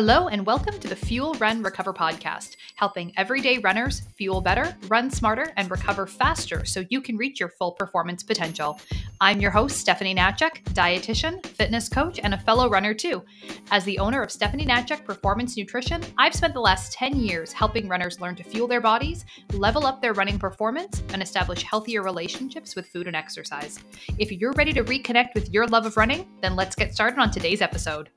Hello, and welcome to the Fuel Run Recover podcast, helping everyday runners fuel better, run smarter, and recover faster so you can reach your full performance potential. I'm your host, Stephanie Hnatiuk, dietitian, fitness coach, and a fellow runner too. As the owner of Stephanie Hnatiuk Performance Nutrition, I've spent the last 10 years helping runners learn to fuel their bodies, level up their running performance, and establish healthier relationships with food and exercise. If you're ready to reconnect with your love of running, then let's get started on today's episode.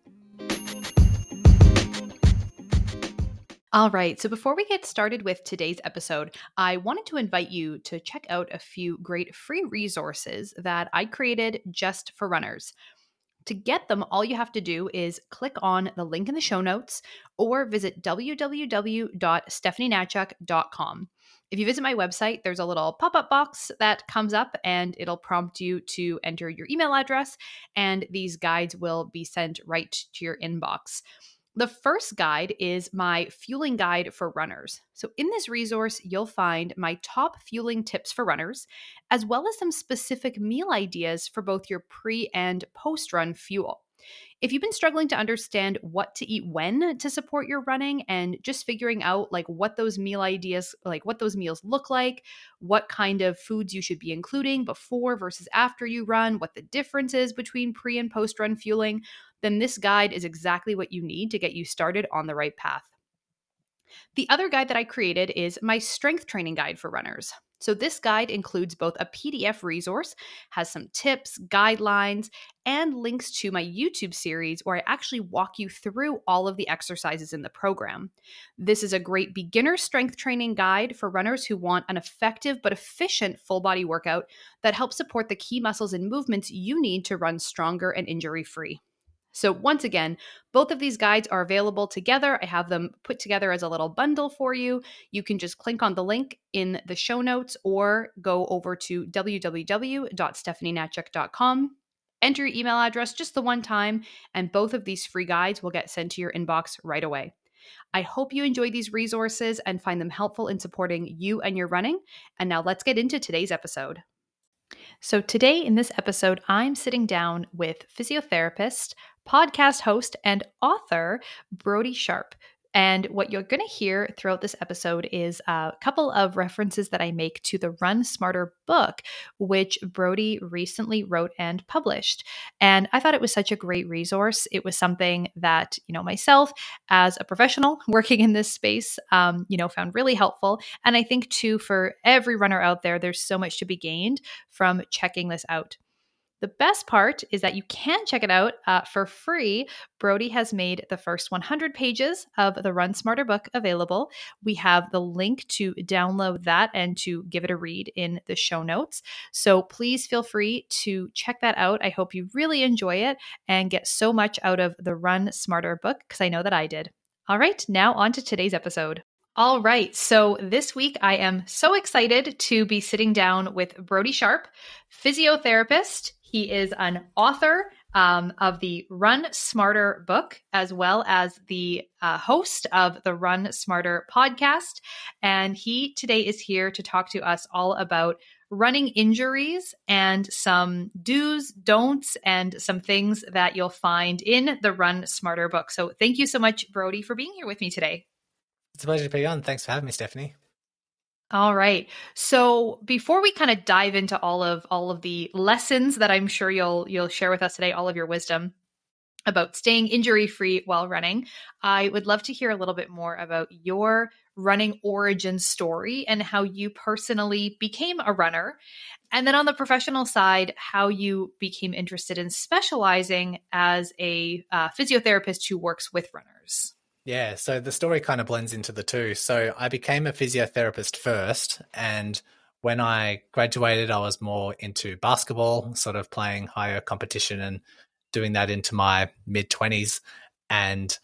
All right, so before we get started with today's episode, I wanted to invite you to check out a few great free resources that I created just for runners. To get them, all you have to do is click on the link in the show notes or visit www.stephaniehnatiuk.com. If you visit my website, there's a little pop up box that comes up and it'll prompt you to enter your email address, and these guides will be sent right to your inbox. The first guide is my fueling guide for runners. So, in this resource, you'll find my top fueling tips for runners, as well as some specific meal ideas for both your pre and post run fuel. If you've been struggling to understand what to eat when to support your running and just figuring out like what those meal ideas like what those meals look like, what kind of foods you should be including before versus after you run, what the difference is between pre and post run fueling, then this guide is exactly what you need to get you started on the right path. The other guide that I created is my strength training guide for runners. So, this guide includes both a PDF resource, has some tips, guidelines, and links to my YouTube series where I actually walk you through all of the exercises in the program. This is a great beginner strength training guide for runners who want an effective but efficient full body workout that helps support the key muscles and movements you need to run stronger and injury free. So, once again, both of these guides are available together. I have them put together as a little bundle for you. You can just click on the link in the show notes or go over to www.stephaniehnatiuk.com. Enter your email address just the one time, and both of these free guides will get sent to your inbox right away. I hope you enjoy these resources and find them helpful in supporting you and your running. And now let's get into today's episode. So, today in this episode, I'm sitting down with physiotherapist, podcast host, and author Brodie Sharpe. And what you're going to hear throughout this episode is a couple of references that I make to the Run Smarter book, which Brodie recently wrote and published. And I thought it was such a great resource. It was something that, you know, myself as a professional working in this space, um, you know, found really helpful. And I think, too, for every runner out there, there's so much to be gained from checking this out. The best part is that you can check it out uh, for free. Brodie has made the first 100 pages of the Run Smarter book available. We have the link to download that and to give it a read in the show notes. So please feel free to check that out. I hope you really enjoy it and get so much out of the Run Smarter book because I know that I did. All right, now on to today's episode. All right. So this week I am so excited to be sitting down with Brodie Sharpe, physiotherapist. He is an author um, of the Run Smarter book, as well as the uh, host of the Run Smarter podcast. And he today is here to talk to us all about running injuries and some do's, don'ts, and some things that you'll find in the Run Smarter book. So thank you so much, Brodie, for being here with me today. It's a pleasure to be on. Thanks for having me, Stephanie. All right. So before we kind of dive into all of all of the lessons that I'm sure you'll you'll share with us today, all of your wisdom about staying injury free while running, I would love to hear a little bit more about your running origin story and how you personally became a runner. And then on the professional side, how you became interested in specializing as a uh, physiotherapist who works with runners. Yeah, so the story kind of blends into the two. So I became a physiotherapist first, and when I graduated, I was more into basketball, sort of playing higher competition and doing that into my mid 20s. And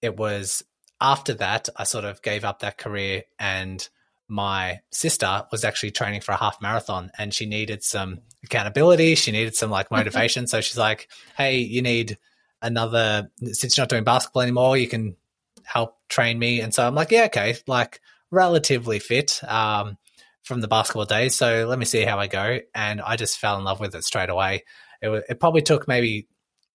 it was after that, I sort of gave up that career, and my sister was actually training for a half marathon and she needed some accountability. She needed some like motivation. so she's like, hey, you need another, since you're not doing basketball anymore, you can help train me. And so I'm like, yeah, okay, like relatively fit um, from the basketball days. So let me see how I go. And I just fell in love with it straight away. It, it probably took maybe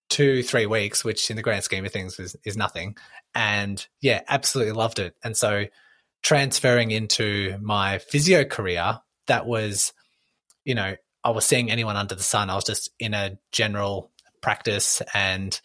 two, three weeks, which in the grand scheme of things is, is nothing. And yeah, absolutely loved it. And so transferring into my physio career, that was, you know, I was seeing anyone under the sun. I was just in a general practice. And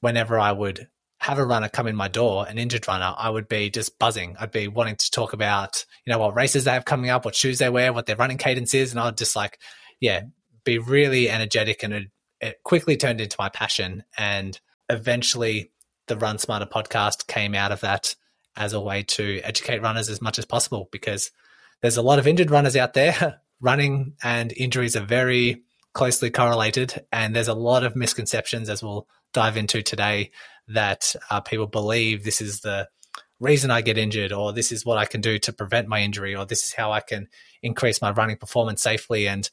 whenever I would have a runner come in my door, an injured runner, I would be just buzzing. I'd be wanting to talk about, you know, what races they have coming up, what shoes they wear, what their running cadence is. And I'd just like, yeah, be really energetic. And it, it quickly turned into my passion. And eventually the Run Smarter podcast came out of that as a way to educate runners as much as possible because there's a lot of injured runners out there. Running and injuries are very closely correlated. And there's a lot of misconceptions, as we'll dive into today, that uh, people believe this is the reason I get injured, or this is what I can do to prevent my injury, or this is how I can increase my running performance safely. And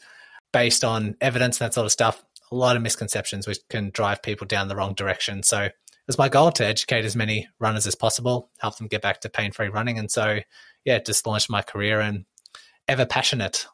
based on evidence and that sort of stuff, a lot of misconceptions which can drive people down the wrong direction. So it's my goal to educate as many runners as possible, help them get back to pain free running. And so, yeah, just launched my career and ever passionate.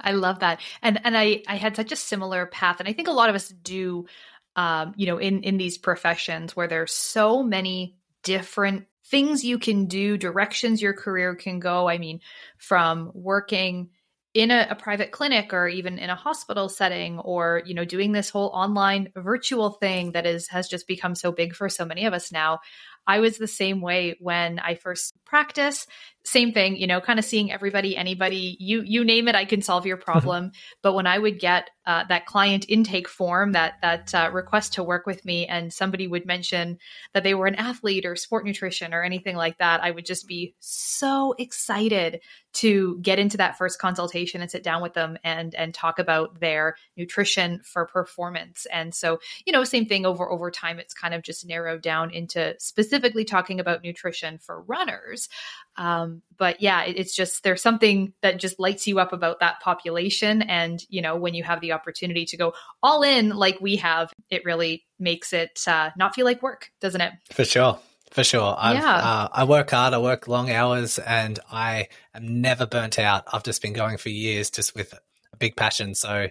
I love that. And and I I had such a similar path and I think a lot of us do um, you know, in in these professions where there's so many different things you can do, directions your career can go. I mean, from working in a, a, private clinic or even in a hospital setting or you know doing this whole online virtual thing that is has just become so big for so many of us now i was the same way when i first practice. Same thing you know kind of seeing everybody anybody you you name it i can solve your problem. But when i would get uh, that client intake form that that uh, request to work with me and somebody would mention that they were an athlete or sport nutrition or anything like that i would just be so excited to get into that first consultation and sit down with them and and talk about their nutrition for performance. And so you know same thing over over time it's kind of just narrowed down into specifically talking about nutrition for runners um, but yeah, it, it's just there's something that just lights you up about that population. And, you know, when you have the opportunity to go all in like we have, it really makes it uh, not feel like work, doesn't it? For sure. For sure. I've, yeah. Uh, I work hard, I work long hours, and I am never burnt out. I've just been going for years just with a big passion. So,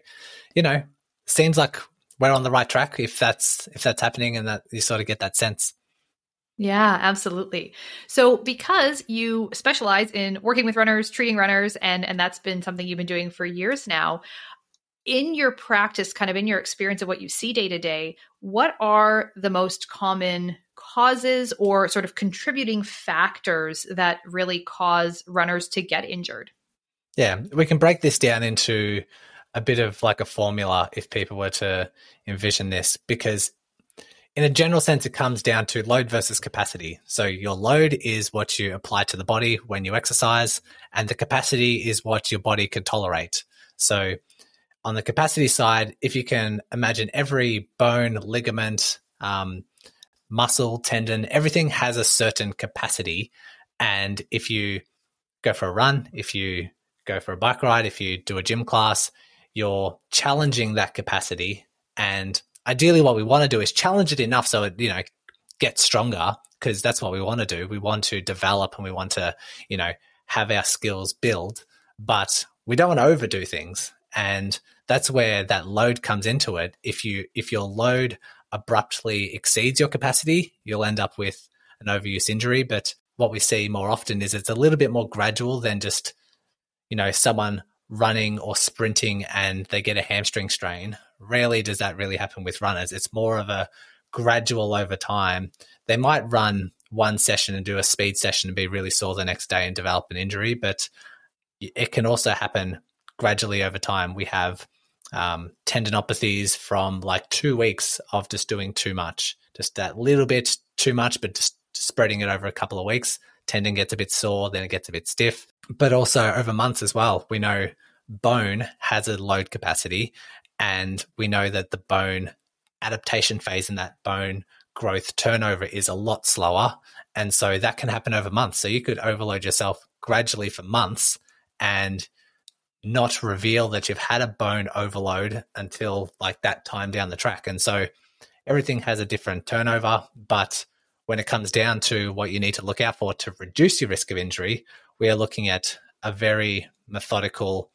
you know, seems like we're on the right track if that's if that's happening and that you sort of get that sense. Yeah, absolutely. So because you specialize in working with runners, treating runners, and and that's been something you've been doing for years now, in your practice, kind of in your experience of what you see day to day, what are the most common causes or sort of contributing factors that really cause runners to get injured? Yeah, we can break this down into a bit of like a formula if people were to envision this because in a general sense, it comes down to load versus capacity. So your load is what you apply to the body when you exercise, and the capacity is what your body can tolerate. So on the capacity side, if you can imagine every bone, ligament, um, muscle, tendon, everything has a certain capacity. And if you go for a run, if you go for a bike ride, if you do a gym class, you're challenging that capacity and ideally what we want to do is challenge it enough so it you know gets stronger because that's what we want to do. We want to develop and we want to you know have our skills build but we don't want to overdo things. And that's where that load comes into it. If you if your load abruptly exceeds your capacity you'll end up with an overuse injury. But what we see more often is it's a little bit more gradual than just you know someone running or sprinting and they get a hamstring strain. Rarely does that really happen with runners. It's more of a gradual over time. They might run one session and do a speed session and be really sore the next day and develop an injury, but it can also happen gradually over time. We have um, tendinopathies from like two weeks of just doing too much, just that little bit too much, but just spreading it over a couple of weeks. Tendon gets a bit sore, then it gets a bit stiff but also over months as well. We know bone has a load capacity, and we know that the bone adaptation phase and that bone growth turnover is a lot slower. And so that can happen over months. So you could overload yourself gradually for months and not reveal that you've had a bone overload until like that time down the track. And so everything has a different turnover, but when it comes down to what you need to look out for to reduce your risk of injury, we are looking at a very methodical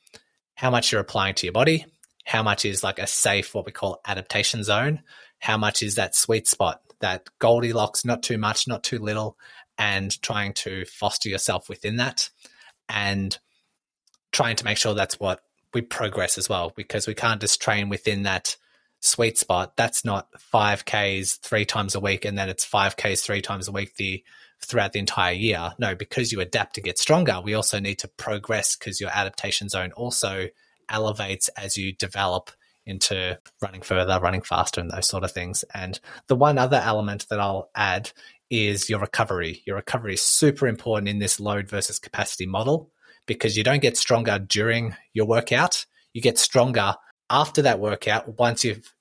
how much you're applying to your body, how much is like a safe, what we call adaptation zone, how much is that sweet spot, that Goldilocks, not too much, not too little, and trying to foster yourself within that and trying to make sure that's what we progress as well because we can't just train within that sweet spot. That's not 5Ks three times a week and then it's 5Ks three times a week the throughout the entire year. No, because you adapt to get stronger, we also need to progress because your adaptation zone also elevates as you develop into running further, running faster, and those sort of things. And the one other element that I'll add is your recovery. Your recovery is super important in this load versus capacity model because you don't get stronger during your workout. You get stronger after that workout once you've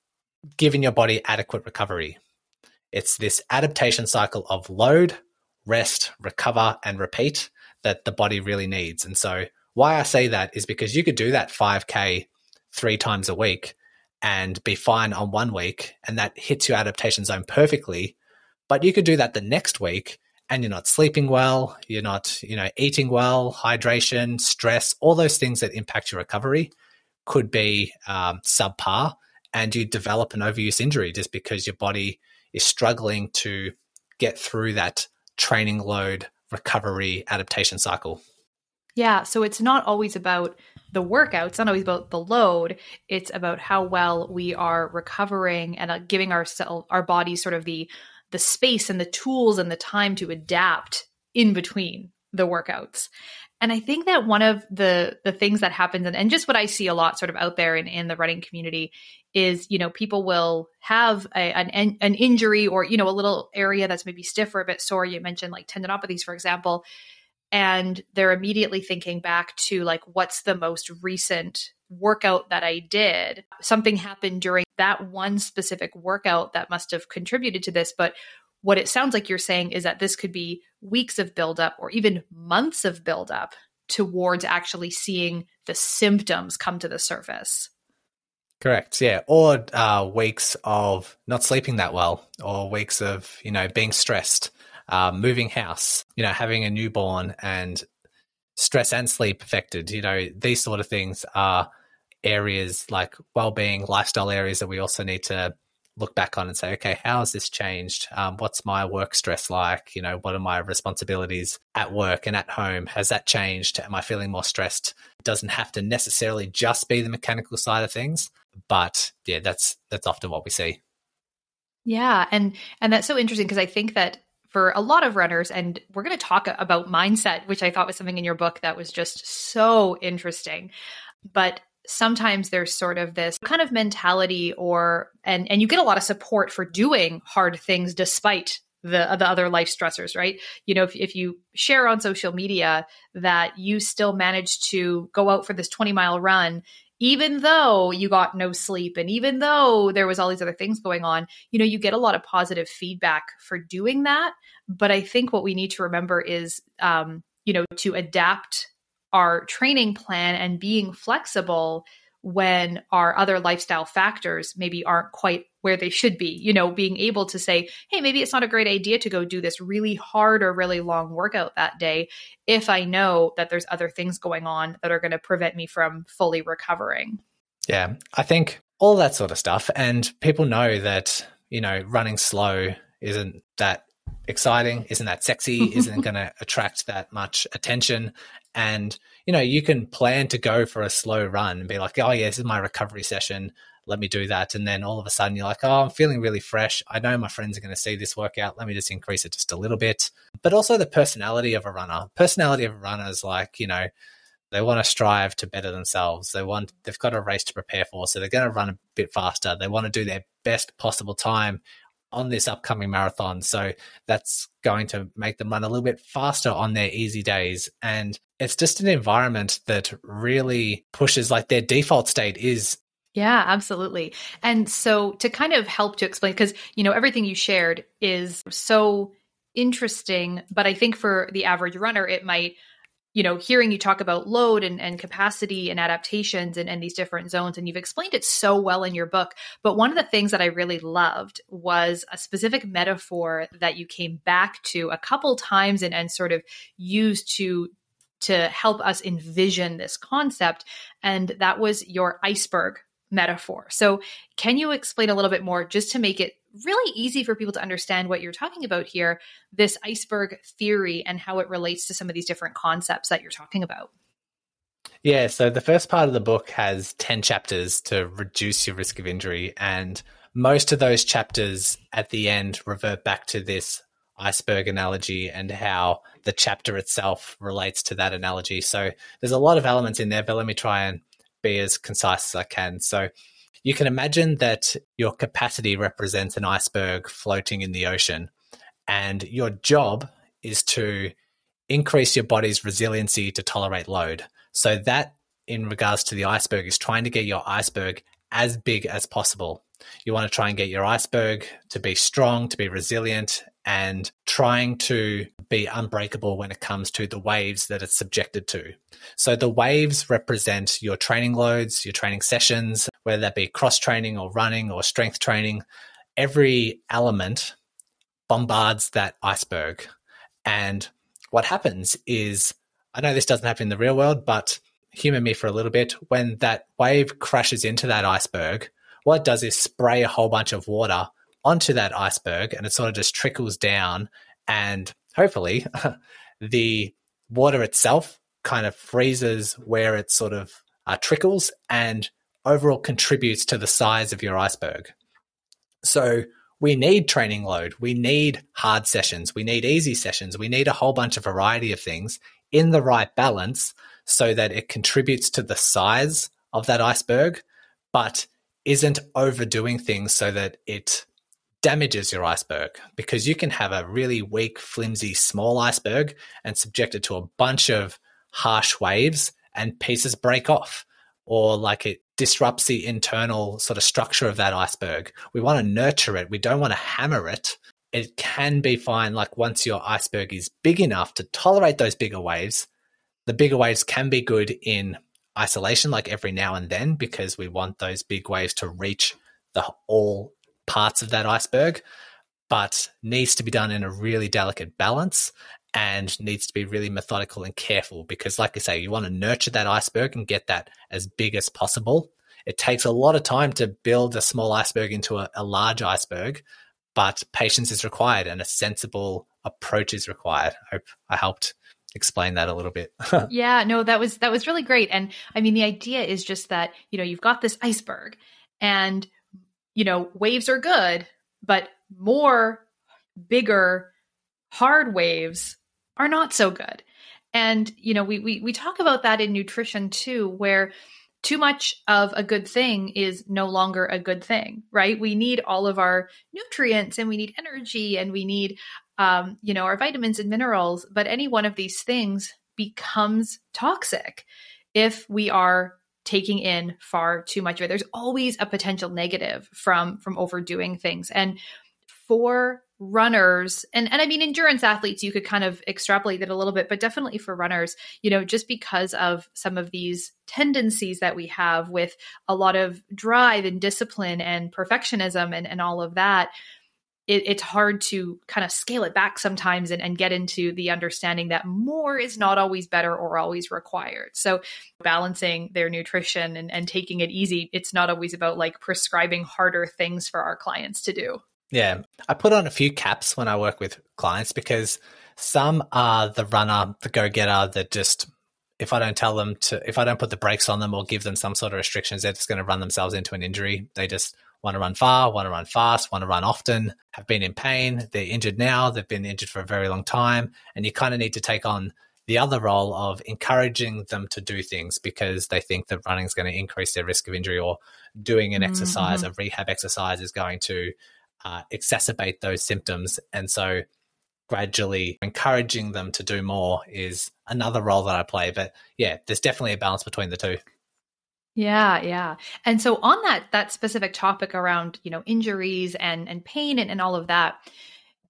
given your body adequate recovery. It's this adaptation cycle of load, rest, recover, and repeat that the body really needs. And so, why I say that is because you could do that 5K three times a week and be fine on one week, and that hits your adaptation zone perfectly. But you could do that the next week and you're not sleeping well, you're not, you know, eating well, hydration, stress, all those things that impact your recovery could be um, subpar, and you develop an overuse injury just because your body is struggling to get through that training load recovery adaptation cycle. Yeah, so it's not always about the workout. It's not always about the load. It's about how well we are recovering and uh, giving our our bodies sort of the the space and the tools and the time to adapt in between the workouts. And I think that one of the the things that happens and, and just what I see a lot sort of out there in, in the running community is, you know, people will have a, an, an injury or, you know, a little area that's maybe stiff or a bit sore. You mentioned like tendinopathies, for example, and they're immediately thinking back to like, what's the most recent workout that I did? Something happened during that one specific workout that must have contributed to this. But what it sounds like you're saying is that this could be weeks of buildup or even months of buildup towards actually seeing the symptoms come to the surface. Correct. Yeah. Or uh, weeks of not sleeping that well, or weeks of, you know, being stressed, uh, moving house, you know, having a newborn and stress and sleep affected. You know, these sort of things are areas like well-being lifestyle areas that we also need to look back on and say okay how has this changed? Um, what's my work stress like? You know what are my responsibilities at work and at home? Has that changed? Am i feeling more stressed? It doesn't have to necessarily just be the mechanical side of things but yeah that's that's often what we see. Yeah and and that's so interesting because i think that for a lot of runners and we're going to talk about mindset which i thought was something in your book that was just so interesting. But sometimes there's sort of this kind of mentality or and and you get a lot of support for doing hard things despite the the other life stressors right? You know if, if you share on social media that you still manage to go out for this 20 mile run even though you got no sleep and even though there was all these other things going on you know you get a lot of positive feedback for doing that. But i think what we need to remember is um, you know to adapt our training plan and being flexible when our other lifestyle factors maybe aren't quite where they should be. You know, being able to say, hey, maybe it's not a great idea to go do this really hard or really long workout that day if I know that there's other things going on that are going to prevent me from fully recovering. Yeah, I think all that sort of stuff. And people know that, you know, running slow isn't that exciting, isn't that sexy, isn't going to attract that much attention. And, you know, you can plan to go for a slow run and be like, oh, yeah, this is my recovery session. Let me do that. And then all of a sudden you're like, oh, I'm feeling really fresh. I know my friends are going to see this workout. Let me just increase it just a little bit. But also the personality of a runner. Personality of a runner is like, you know, they want to strive to better themselves. They want they've got a race to prepare for, so they're going to run a bit faster. They want to do their best possible time on this upcoming marathon. So that's going to make them run a little bit faster on their easy days. And it's just an environment that really pushes like their default state is. Yeah, absolutely. And so to kind of help to explain, because, you know, everything you shared is so interesting, but I think for the average runner, it might you know, hearing you talk about load and, and capacity and adaptations and, and these different zones, and you've explained it so well in your book. But one of the things that I really loved was a specific metaphor that you came back to a couple times and, and sort of used to to help us envision this concept. And that was your iceberg metaphor. So, can you explain a little bit more just to make it really easy for people to understand what you're talking about here, this iceberg theory and how it relates to some of these different concepts that you're talking about? Yeah, so the first part of the book has 10 chapters to reduce your risk of injury. And most of those chapters at the end revert back to this iceberg analogy and how the chapter itself relates to that analogy. So there's a lot of elements in there, but let me try and be as concise as I can. So you can imagine that your capacity represents an iceberg floating in the ocean, and your job is to increase your body's resiliency to tolerate load. So, that in regards to the iceberg is trying to get your iceberg as big as possible. You want to try and get your iceberg to be strong, to be resilient, and trying to be unbreakable when it comes to the waves that it's subjected to. So the waves represent your training loads, your training sessions, whether that be cross training or running or strength training. Every element bombards that iceberg. And what happens is, I know this doesn't happen in the real world, but humor me for a little bit. When that wave crashes into that iceberg, what it does is spray a whole bunch of water onto that iceberg and it sort of just trickles down and hopefully the water itself kind of freezes where it sort of uh, trickles and overall contributes to the size of your iceberg. So we need training load, we need hard sessions, we need easy sessions, we need a whole bunch of variety of things in the right balance so that it contributes to the size of that iceberg, but isn't overdoing things so that it damages your iceberg because you can have a really weak, flimsy, small iceberg and subject it to a bunch of harsh waves and pieces break off or like it disrupts the internal sort of structure of that iceberg. We want to nurture it. We don't want to hammer it. It can be fine. Like once your iceberg is big enough to tolerate those bigger waves, the bigger waves can be good in isolation, like every now and then, because we want those big waves to reach the all parts of that iceberg, but needs to be done in a really delicate balance and needs to be really methodical and careful because, like I say, you want to nurture that iceberg and get that as big as possible. It takes a lot of time to build a small iceberg into a, a large iceberg, but patience is required and a sensible approach is required. I hope I helped explain that a little bit. yeah, no, that was that was really great. And I mean the idea is just that, you know, you've got this iceberg and you know, waves are good, but more bigger hard waves are not so good. And you know, we we we talk about that in nutrition too where too much of a good thing is no longer a good thing, right? We need all of our nutrients and we need energy and we need um, you know, our vitamins and minerals, but any one of these things becomes toxic if we are taking in far too much of it. There's always a potential negative from from overdoing things. And for runners and and I mean endurance athletes you could kind of extrapolate that a little bit but definitely for runners you know just because of some of these tendencies that we have with a lot of drive and discipline and perfectionism and and all of that it, it's hard to kind of scale it back sometimes and, and get into the understanding that more is not always better or always required. So, balancing their nutrition and, and taking it easy, it's not always about like prescribing harder things for our clients to do. Yeah. I put on a few caps when I work with clients because some are the runner, the go getter that just if I don't tell them to, if I don't put the brakes on them or give them some sort of restrictions, they're just going to run themselves into an injury. They just want to run far, want to run fast, want to run often, have been in pain, they're injured now, they've been injured for a very long time. And you kind of need to take on the other role of encouraging them to do things because they think that running is going to increase their risk of injury or doing an mm-hmm. exercise, a rehab exercise is going to uh, exacerbate those symptoms. And so gradually encouraging them to do more is another role that I play. But yeah, there's definitely a balance between the two. Yeah, yeah. And so on that that specific topic around, you know, injuries and and pain and, and all of that,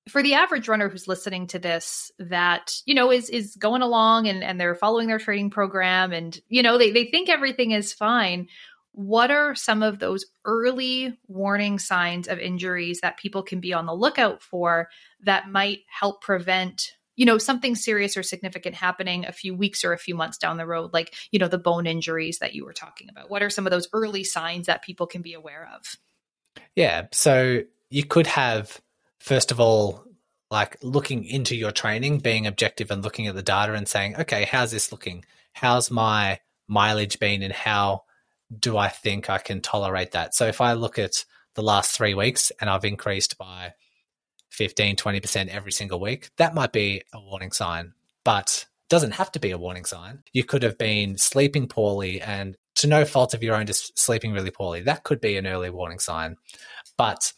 for the average runner who's listening to this that, you know, is is going along and, and they're following their training program and, you know, they, they think everything is fine. What are some of those early warning signs of injuries that people can be on the lookout for that might help prevent you know, something serious or significant happening a few weeks or a few months down the road, like, you know, the bone injuries that you were talking about? What are some of those early signs that people can be aware of? Yeah. So you could have, first of all, like looking into your training, being objective and looking at the data and saying, okay, how's this looking? How's my mileage been and how do I think I can tolerate that? So if I look at the last three weeks and I've increased by 15, 20% every single week, that might be a warning sign, but doesn't have to be a warning sign. You could have been sleeping poorly and to no fault of your own, just sleeping really poorly. That could be an early warning sign. But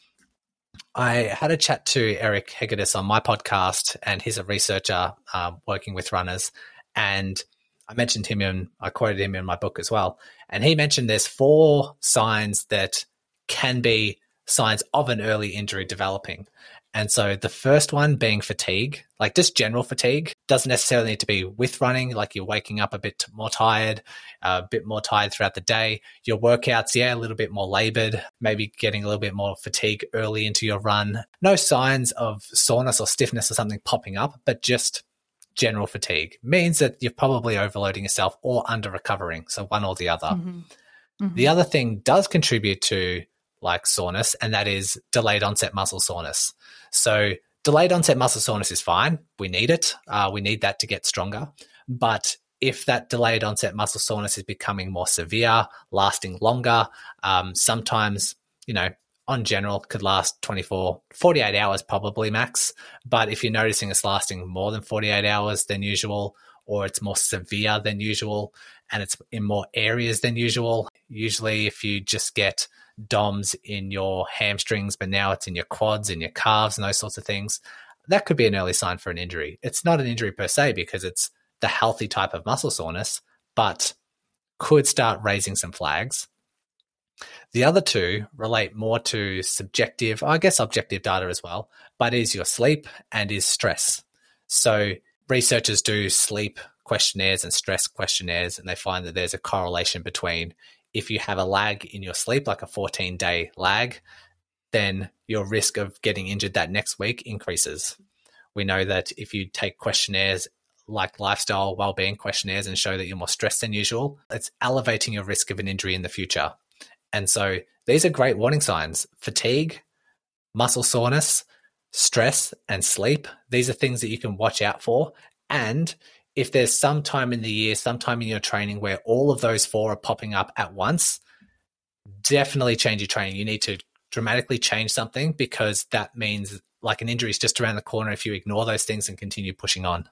I had a chat to Eric Hegedus on my podcast, and he's a researcher uh, working with runners. And I mentioned him in, I quoted him in my book as well. And he mentioned there's four signs that can be signs of an early injury developing. And so the first one being fatigue, like just general fatigue, doesn't necessarily need to be with running, like you're waking up a bit more tired, a bit more tired throughout the day. Your workouts, yeah, a little bit more labored, maybe getting a little bit more fatigue early into your run. No signs of soreness or stiffness or something popping up, but just general fatigue means that you're probably overloading yourself or under recovering. So one or the other. Mm-hmm. Mm-hmm. The other thing does contribute to like soreness, and that is delayed onset muscle soreness. So delayed onset muscle soreness is fine. We need it. Uh, we need that to get stronger. But if that delayed onset muscle soreness is becoming more severe, lasting longer, um, sometimes, you know, on general could last 24, 48 hours probably max. But if you're noticing it's lasting more than 48 hours than usual, or it's more severe than usual, and it's in more areas than usual, usually if you just get DOMS in your hamstrings, but now it's in your quads and your calves and those sorts of things, that could be an early sign for an injury. It's not an injury per se because it's the healthy type of muscle soreness, but could start raising some flags. The other two relate more to subjective, I guess objective data as well, but is your sleep and is stress. So researchers do sleep questionnaires and stress questionnaires, and they find that there's a correlation between if you have a lag in your sleep, like a 14 day lag, then your risk of getting injured that next week increases. We know that if you take questionnaires like lifestyle well-being questionnaires and show that you're more stressed than usual, it's elevating your risk of an injury in the future. And so these are great warning signs. Fatigue, muscle soreness, stress, and sleep. These are things that you can watch out for. And if there's some time in the year, sometime in your training where all of those four are popping up at once, definitely change your training. You need to dramatically change something because that means like an injury is just around the corner if you ignore those things and continue pushing on.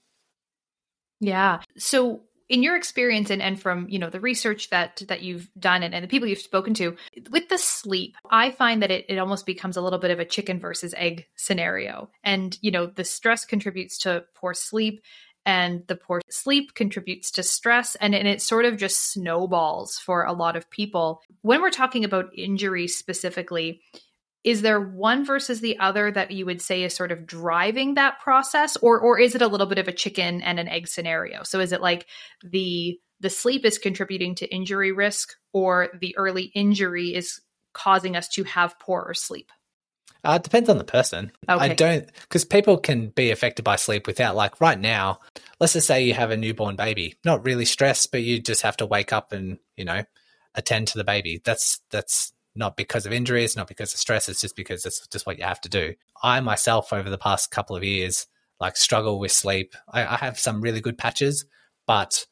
Yeah. So in your experience and, and from you know the research that that you've done and, and the people you've spoken to with the sleep i find that it, it almost becomes a little bit of a chicken versus egg scenario and you know the stress contributes to poor sleep and the poor sleep contributes to stress and, and it sort of just snowballs for a lot of people. When we're talking about injury specifically is there one versus the other that you would say is sort of driving that process or or is it a little bit of a chicken and an egg scenario? So is it like the the sleep is contributing to injury risk or the early injury is causing us to have poorer sleep uh, it depends on the person. Okay. I don't because people can be affected by sleep without like right now. Let's just say you have a newborn baby, not really stressed, but you just have to wake up and you know attend to the baby. That's that's not because of injuries, not because of stress. It's just because it's just what you have to do. I myself, over the past couple of years, like struggle with sleep. I, I have some really good patches, but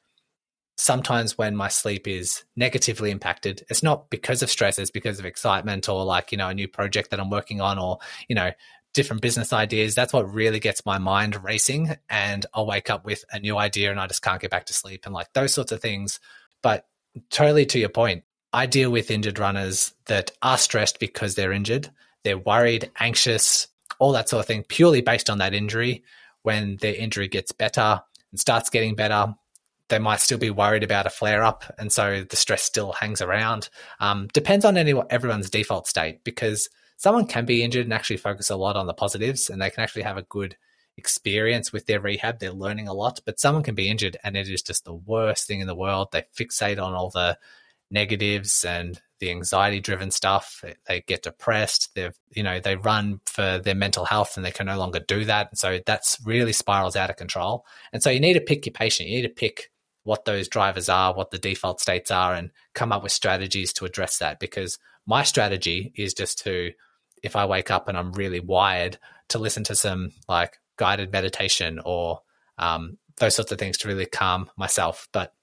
sometimes when my sleep is negatively impacted, it's not because of stress, it's because of excitement or like, you know, a new project that I'm working on or, you know, different business ideas. That's what really gets my mind racing. And I'll wake up with a new idea and I just can't get back to sleep and like those sorts of things. But totally to your point, I deal with injured runners that are stressed because they're injured. They're worried, anxious, all that sort of thing, purely based on that injury. When their injury gets better and starts getting better, they might still be worried about a flare up, and so the stress still hangs around. Um, depends on any, everyone's default state because someone can be injured and actually focus a lot on the positives, and they can actually have a good experience with their rehab. They're learning a lot, but someone can be injured and it is just the worst thing in the world. They fixate on all the negatives and the anxiety driven stuff. They get depressed. They've, you know, they run for their mental health and they can no longer do that. and so that's really spirals out of control. And so you need to pick your patient. You need to pick what those drivers are, what the default states are, and come up with strategies to address that. Because my strategy is just to, if I wake up and I'm really wired, to listen to some like guided meditation or um, those sorts of things to really calm myself. But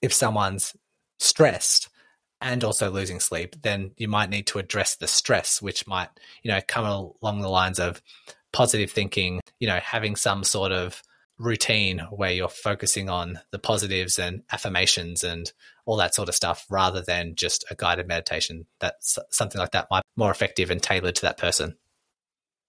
if someone's stressed and also losing sleep, then you might need to address the stress, which might, you know, come along the lines of positive thinking, you know, having some sort of routine where you're focusing on the positives and affirmations and all that sort of stuff rather than just a guided meditation. That's something like that might be more effective and tailored to that person.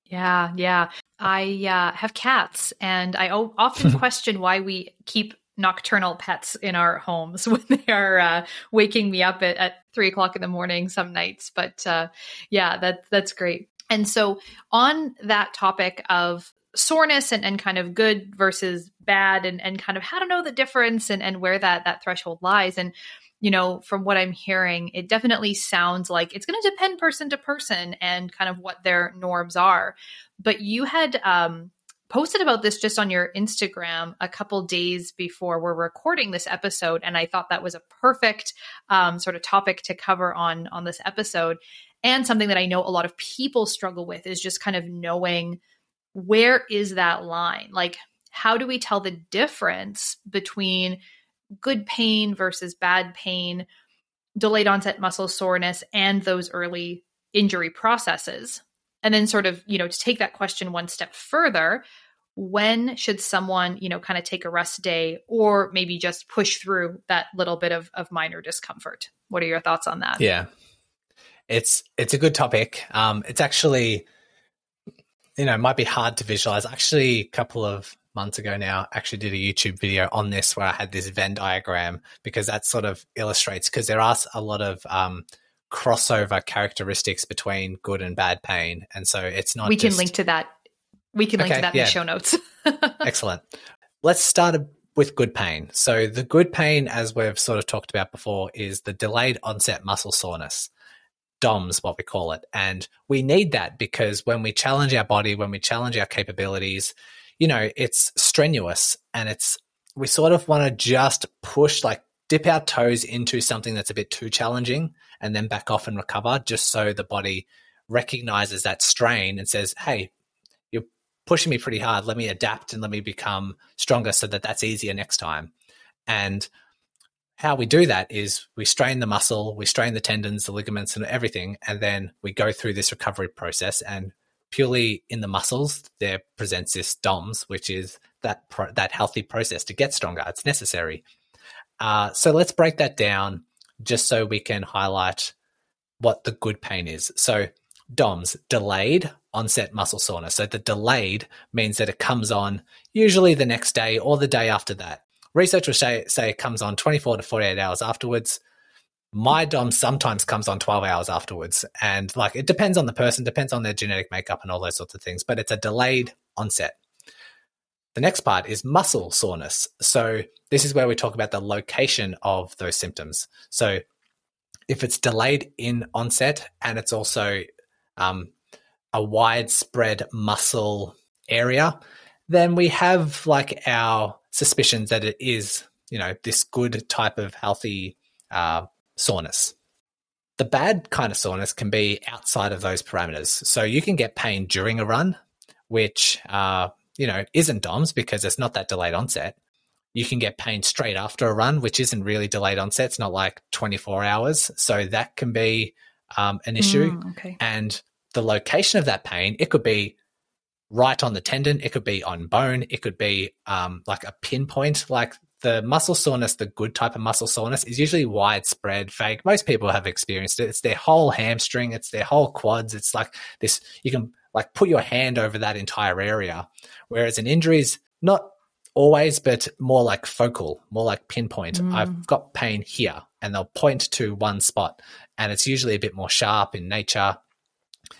Yeah, yeah. I uh, have cats, and I often question why we keep nocturnal pets in our homes when they are uh, waking me up at, at, three o'clock in the morning some nights. But uh, yeah, that that's great. And so on that topic of soreness and, and kind of good versus bad and, and kind of how to know the difference and, and where that that threshold lies. And you know, from what I'm hearing, it definitely sounds like it's going to depend person to person and kind of what their norms are. But you had um, posted about this just on your Instagram a couple days before we're recording this episode, and I thought that was a perfect um, sort of topic to cover on on this episode, and something that I know a lot of people struggle with is just kind of knowing where is that line, like how do we tell the difference between good pain versus bad pain, delayed onset muscle soreness, and those early injury processes. And then, sort of, you know, to take that question one step further, when should someone you know kind of take a rest day or maybe just push through that little bit of, of minor discomfort? What are your thoughts on that? Yeah. It's it's a good topic. Um it's actually you know might be hard to visualize actually a couple of months ago now actually did a youtube video on this where i had this venn diagram because that sort of illustrates because there are a lot of um crossover characteristics between good and bad pain and so it's not we can just, link to that we can link okay, to that yeah. in the show notes. Excellent. Let's start with good pain. So, the good pain, as we've sort of talked about before, is the delayed onset muscle soreness. DOMS, what we call it. And we need that because when we challenge our body, when we challenge our capabilities, you know, it's strenuous and it's, we sort of want to just push, like dip our toes into something that's a bit too challenging and then back off and recover just so the body recognizes that strain and says, hey, you're pushing me pretty hard. Let me adapt and let me become stronger so that that's easier next time. And how we do that is we strain the muscle, we strain the tendons, the ligaments, and everything, and then we go through this recovery process. And purely in the muscles, there presents this DOMS, which is that pro- that healthy process to get stronger. It's necessary. Uh, so let's break that down just so we can highlight what the good pain is. So DOMS, delayed onset muscle soreness. So the delayed means that it comes on usually the next day or the day after that. Research will say, say it comes on 24 to 48 hours afterwards. My DOM sometimes comes on 12 hours afterwards. And like it depends on the person, depends on their genetic makeup and all those sorts of things, but it's a delayed onset. The next part is muscle soreness. So this is where we talk about the location of those symptoms. So if it's delayed in onset and it's also um, a widespread muscle area, then we have like our suspicions that it is, you know, this good type of healthy uh, soreness. The bad kind of soreness can be outside of those parameters. So you can get pain during a run, which, uh, you know, isn't DOMS because it's not that delayed onset. You can get pain straight after a run, which isn't really delayed onset. It's not like 24 hours. So that can be um, an issue. Mm, okay. And the location of that pain, it could be right on the tendon, it could be on bone, it could be um, like a pinpoint. Like the muscle soreness, the good type of muscle soreness, is usually widespread, fake. Most people have experienced it. It's their whole hamstring, it's their whole quads. It's like this, you can like put your hand over that entire area. Whereas an injury is not always, but more like focal, more like pinpoint. Mm. I've got pain here, and they'll point to one spot. And it's usually a bit more sharp in nature.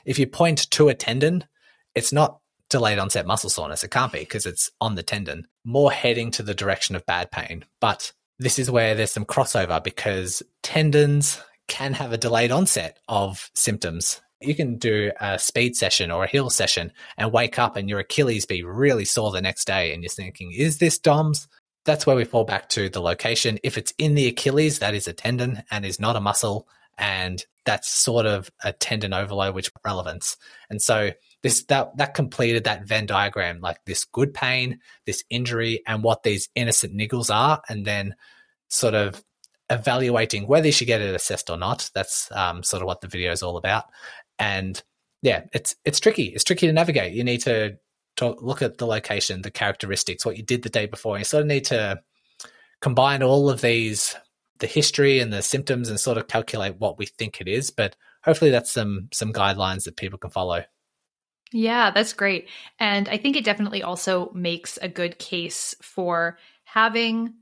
If you point to a tendon, it's not delayed onset muscle soreness. It can't be because it's on the tendon, more heading to the direction of bad pain. But this is where there's some crossover because tendons can have a delayed onset of symptoms. You can do a speed session or a hill session and wake up and your Achilles be really sore the next day. And you're thinking, is this DOMS? That's where we fall back to the location. If it's in the Achilles, that is a tendon and is not a muscle. And that's sort of a tendon overload, which relevance. And so this that that completed that Venn diagram, like this good pain, this injury, and what these innocent niggles are, and then sort of evaluating whether you should get it assessed or not. That's um, sort of what the video is all about. And yeah, it's it's tricky. It's tricky to navigate. You need to, to look at the location, the characteristics, what you did the day before. You sort of need to combine all of these, the history and the symptoms, and sort of calculate what we think it is. But hopefully, that's some some guidelines that people can follow. Yeah, that's great. And I think it definitely also makes a good case for having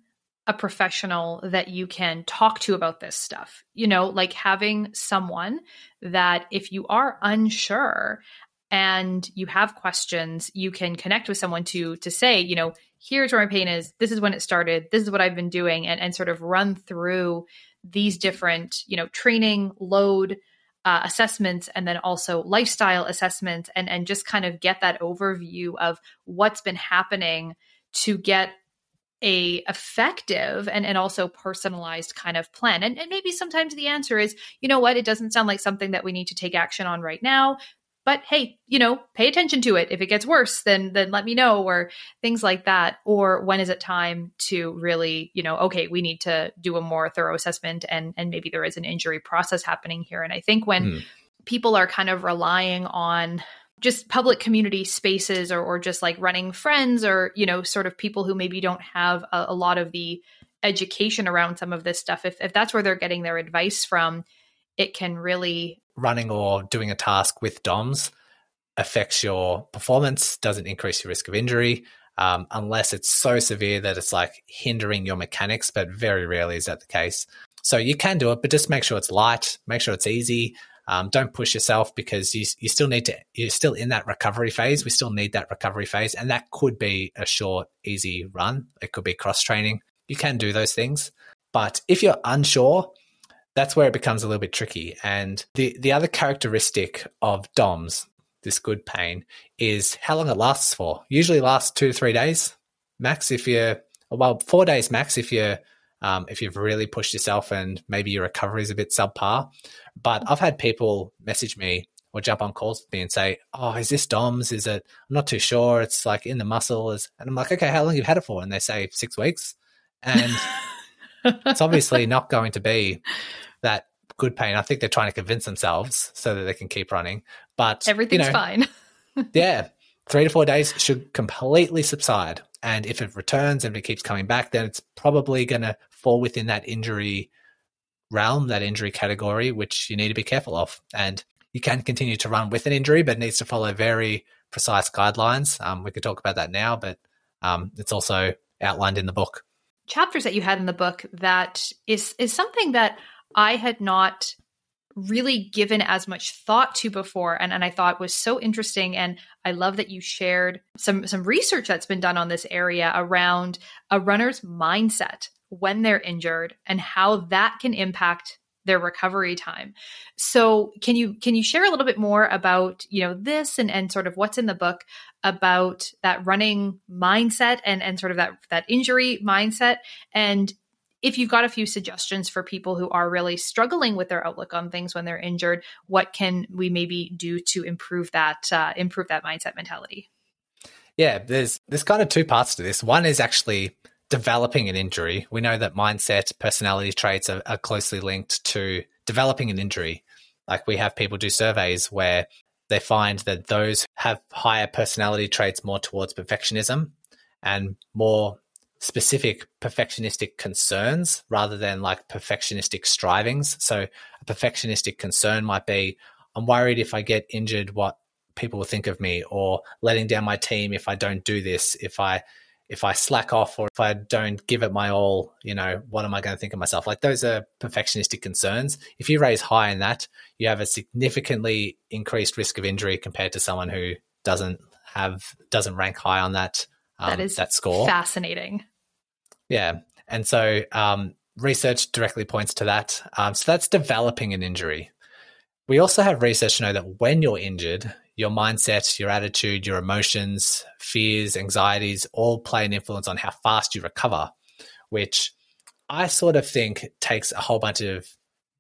a professional that you can talk to about this stuff. You know, like having someone that if you are unsure and you have questions, you can connect with someone to to say, you know, here's where my pain is, this is when it started, this is what I've been doing and and sort of run through these different, you know, training, load, uh, assessments and then also lifestyle assessments and and just kind of get that overview of what's been happening to get a effective and, and also personalized kind of plan. And, and maybe sometimes the answer is you know what? It doesn't sound like something that we need to take action on right now but hey you know pay attention to it. If it gets worse then then let me know or things like that. Or when is it time to really you know okay we need to do a more thorough assessment and and maybe there is an injury process happening here. And i think when mm. people are kind of relying on just public community spaces or, or just like running friends or you know sort of people who maybe don't have a, a lot of the education around some of this stuff if, if that's where they're getting their advice from it can really running or doing a task with DOMS affects your performance, doesn't increase your risk of injury, um, unless it's so severe that it's like hindering your mechanics, but very rarely is that the case. So you can do it, but just make sure it's light, make sure it's easy, um, don't push yourself because you, you still need to, you're still in that recovery phase. We still need that recovery phase. And that could be a short, easy run. It could be cross training. You can do those things. But if you're unsure, that's where it becomes a little bit tricky. And the, the other characteristic of DOMS, this good pain, is how long it lasts for. Usually lasts two to three days max if you're, well, four days max if you're um, if you've really pushed yourself and maybe your recovery is a bit subpar. But I've had people message me or jump on calls with me and say, "Oh, is this DOMS? Is it? I'm not too sure. It's like in the muscle." Is and I'm like, "Okay, how long have you had it for?" And they say six weeks, and it's obviously not going to be that good pain. I think they're trying to convince themselves so that they can keep running. But everything's you know, fine. yeah, three to four days should completely subside. And if it returns and it keeps coming back, then it's probably going to fall within that injury realm, that injury category, which you need to be careful of. And you can continue to run with an injury, but it needs to follow very precise guidelines. Um, we could talk about that now, but um, it's also outlined in the book. Chapters that you had in the book that is is something that I had not really given as much thought to before and, and I thought was so interesting. And I love that you shared some some research that's been done on this area around a runner's mindset when they're injured and how that can impact their recovery time. So can you can you share a little bit more about, you know, this and and sort of what's in the book about that running mindset and and sort of that that injury mindset and if you've got a few suggestions for people who are really struggling with their outlook on things when they're injured, what can we maybe do to improve that uh, improve that mindset mentality? Yeah, there's there's kind of two parts to this. One is actually developing an injury. We know that mindset, personality traits are, are closely linked to developing an injury. Like we have people do surveys where they find that those have higher personality traits more towards perfectionism and more specific perfectionistic concerns rather than like perfectionistic strivings. So a perfectionistic concern might be I'm worried if I get injured what people will think of me or letting down my team if I don't do this, if I if I slack off or if I don't give it my all, you know, what am I going to think of myself? Like those are perfectionistic concerns. If you raise high in that, you have a significantly increased risk of injury compared to someone who doesn't have doesn't rank high on that um, that is that score. Fascinating. Yeah. And so um, research directly points to that. Um, so that's developing an injury. We also have research to know that when you're injured, your mindset, your attitude, your emotions, fears, anxieties all play an influence on how fast you recover, which I sort of think takes a whole bunch of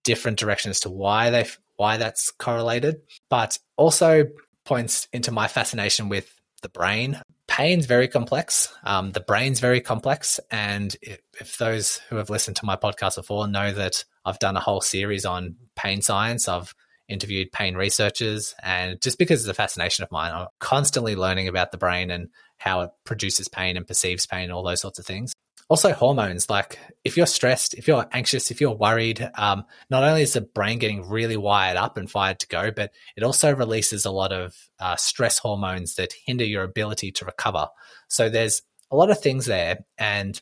different directions to why they why that's correlated, but also points into my fascination with the brain. Pain's very complex. Um, the brain's very complex, and if, if those who have listened to my podcast before know that I've done a whole series on pain science, I've interviewed pain researchers, and just because it's a fascination of mine, I'm constantly learning about the brain and how it produces pain and perceives pain, all those sorts of things. Also hormones like if you're stressed if you're anxious if you're worried um, not only is the brain getting really wired up and fired to go but it also releases a lot of uh, stress hormones that hinder your ability to recover. So there's a lot of things there and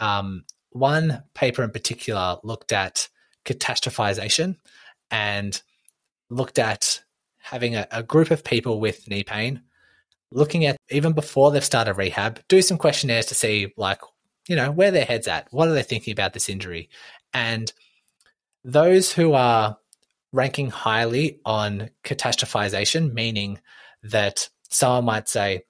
um, one paper in particular looked at catastrophization and looked at having a, a group of people with knee pain looking at even before they've started rehab do some questionnaires to see like you know, where their heads at. What are they thinking about this injury? And those who are ranking highly on catastrophization, meaning that someone might say,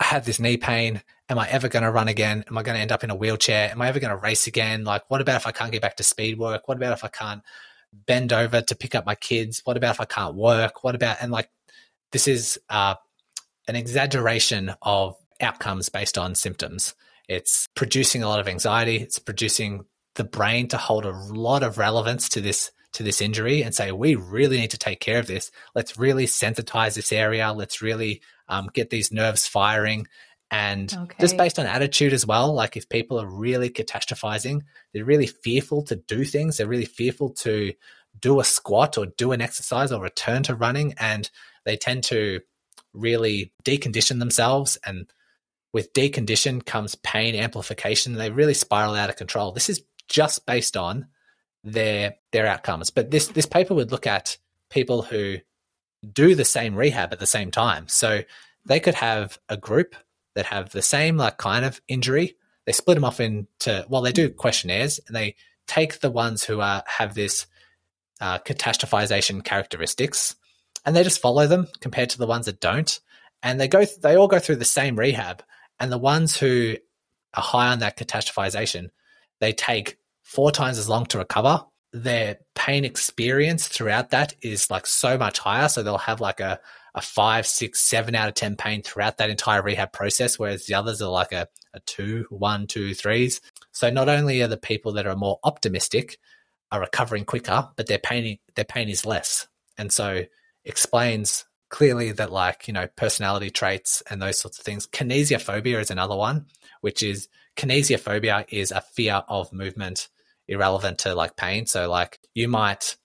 I have this knee pain. Am I ever going to run again? Am I going to end up in a wheelchair? Am I ever going to race again? Like, what about if I can't get back to speed work? What about if I can't bend over to pick up my kids? What about if I can't work? What about, and like, this is uh, an exaggeration of outcomes based on symptoms. It's producing a lot of anxiety. It's producing the brain to hold a lot of relevance to this to this injury and say we really need to take care of this. Let's really sensitize this area. Let's really um, get these nerves firing. And okay. just based on attitude as well, like if people are really catastrophizing, they're really fearful to do things. They're really fearful to do a squat or do an exercise or return to running. And they tend to really decondition themselves and with decondition comes pain amplification. They really spiral out of control. This is just based on their their outcomes. But this this paper would look at people who do the same rehab at the same time. So they could have a group that have the same like kind of injury. They split them off into well, they do questionnaires and they take the ones who are have this uh, catastrophization characteristics and they just follow them compared to the ones that don't. And they go they all go through the same rehab and the ones who are high on that catastrophization, they take four times as long to recover. Their pain experience throughout that is like so much higher. So they'll have like a, a five, six, seven out of 10 pain throughout that entire rehab process, whereas the others are like a, a two, one, two, threes. So not only are the people that are more optimistic are recovering quicker, but their pain, their pain is less. And so explains clearly that like you know personality traits and those sorts of things kinesiophobia is another one which is kinesiophobia is a fear of movement irrelevant to like pain so like you might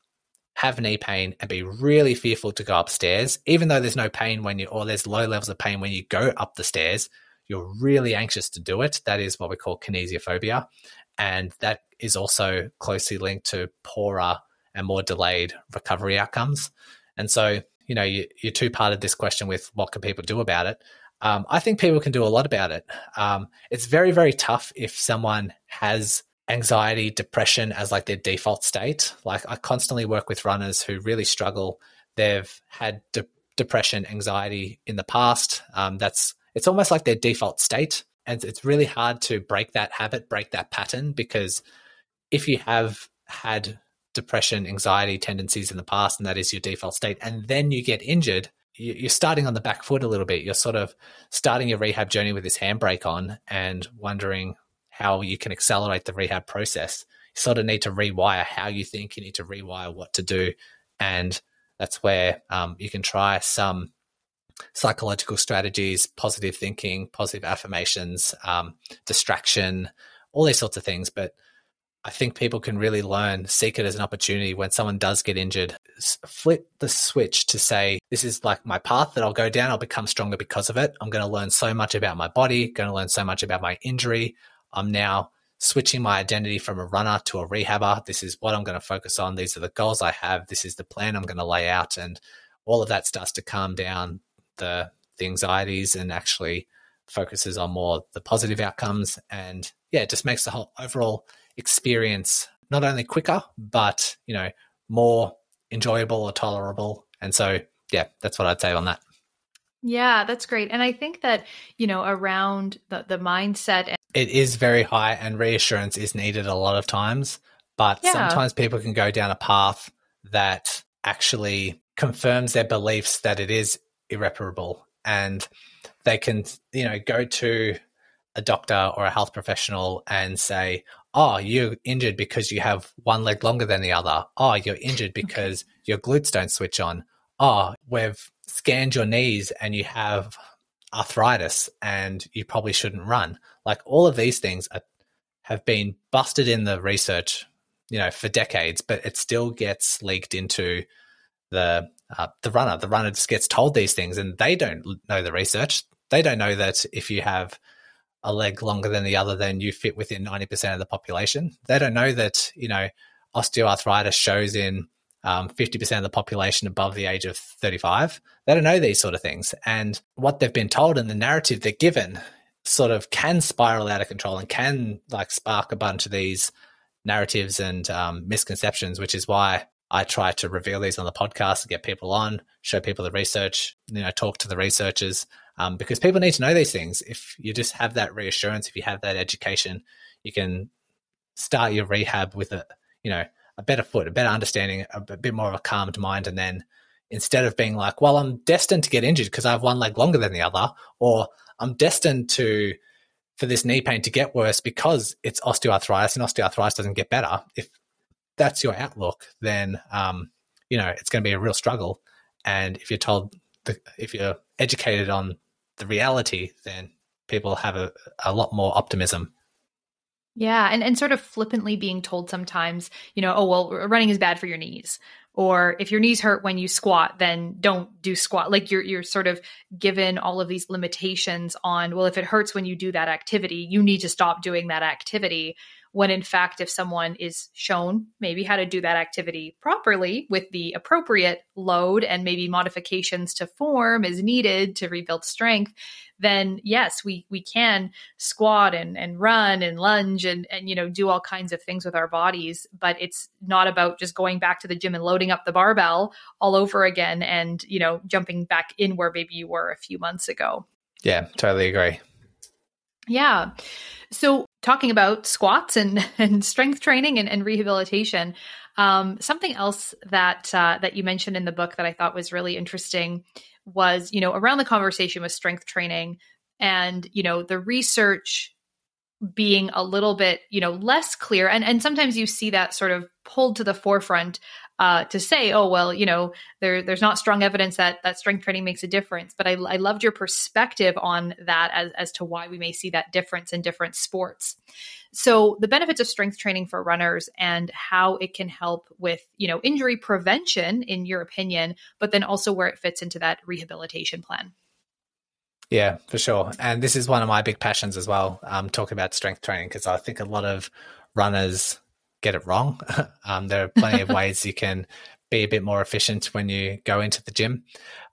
have knee pain and be really fearful to go upstairs even though there's no pain when you or there's low levels of pain when you go up the stairs you're really anxious to do it that is what we call kinesiophobia and that is also closely linked to poorer and more delayed recovery outcomes and so you know, you, you two parted this question with what can people do about it. Um, I think people can do a lot about it. Um, it's very, very tough if someone has anxiety, depression as like their default state. Like I constantly work with runners who really struggle. They've had de- depression, anxiety in the past. Um, that's it's almost like their default state, and it's really hard to break that habit, break that pattern because if you have had depression, anxiety tendencies in the past, and that is your default state, and then you get injured, you're starting on the back foot a little bit. You're sort of starting your rehab journey with this handbrake on and wondering how you can accelerate the rehab process. You sort of need to rewire how you think, you need to rewire what to do. And that's where um, you can try some psychological strategies, positive thinking, positive affirmations, um, distraction, all these sorts of things. But I think people can really learn, seek it as an opportunity when someone does get injured. Flip the switch to say, this is like my path that I'll go down. I'll become stronger because of it. I'm going to learn so much about my body, going to learn so much about my injury. I'm now switching my identity from a runner to a rehabber. This is what I'm going to focus on. These are the goals I have. This is the plan I'm going to lay out. And all of that starts to calm down the, the anxieties and actually focuses on more the positive outcomes and yeah, it just makes the whole overall experience not only quicker, but you know, more enjoyable or tolerable. And so yeah, that's what I'd say on that. Yeah, that's great. And I think that, you know, around the, the mindset. It is very high and reassurance is needed a lot of times. But yeah. sometimes people can go down a path that actually confirms their beliefs that it is irreparable. And they can, you know, go to a doctor or a health professional and say, oh, you're injured because you have one leg longer than the other. Oh, you're injured because okay. your glutes don't switch on. Oh, we've scanned your knees and you have arthritis and you probably shouldn't run. Like all of these things are, have been busted in the research, you know, for decades, but it still gets leaked into the uh, the runner. The runner just gets told these things, and they don't know the research. They don't know that if you have a leg longer than the other, then you fit within ninety percent of the population. They don't know that you know osteoarthritis shows in um, 50% of the population above the age of 35. They don't know these sort of things. And what they've been told and the narrative they're given sort of can spiral out of control and can like spark a bunch of these narratives and um, misconceptions, which is why I try to reveal these on the podcast and get people on, show people the research, you know, talk to the researchers, um, because people need to know these things. If you just have that reassurance, if you have that education, you can start your rehab with a, you know, a better foot, a better understanding, a, a bit more of a calmed mind. And then instead of being like, well, I'm destined to get injured because I have one leg longer than the other, or I'm destined to for this knee pain to get worse because it's osteoarthritis and osteoarthritis doesn't get better. If that's your outlook, then um, you know it's going to be a real struggle. And if you're told, the, if you're educated on the reality, then people have a, a lot more optimism yeah, and and sort of flippantly being told sometimes, you know, oh well, running is bad for your knees. Or if your knees hurt when you squat, then don't do squat. Like you're you're sort of given all of these limitations on, well, if it hurts when you do that activity, you need to stop doing that activity when in fact if someone is shown maybe how to do that activity properly with the appropriate load and maybe modifications to form is needed to rebuild strength then yes we we can squat and and run and lunge and and you know do all kinds of things with our bodies. But it's not about just going back to the gym and loading up the barbell all over again and you know jumping back in where maybe you were a few months ago. Yeah totally agree yeah. So, talking about squats and, and strength training and, and rehabilitation, um, something else that uh, that you mentioned in the book that I thought was really interesting was, you know, around the conversation with strength training and you know the research being a little bit you know less clear and and sometimes you see that sort of pulled to the forefront uh, to say, oh well, you know, there there's not strong evidence that that strength training makes a difference. But I, I loved your perspective on that as as to why we may see that difference in different sports. So the benefits of strength training for runners and how it can help with you know injury prevention, in your opinion, but then also where it fits into that rehabilitation plan. Yeah, for sure. And this is one of my big passions as well. Um, talking about strength training because I think a lot of runners get it wrong. um, there are plenty of ways you can be a bit more efficient when you go into the gym.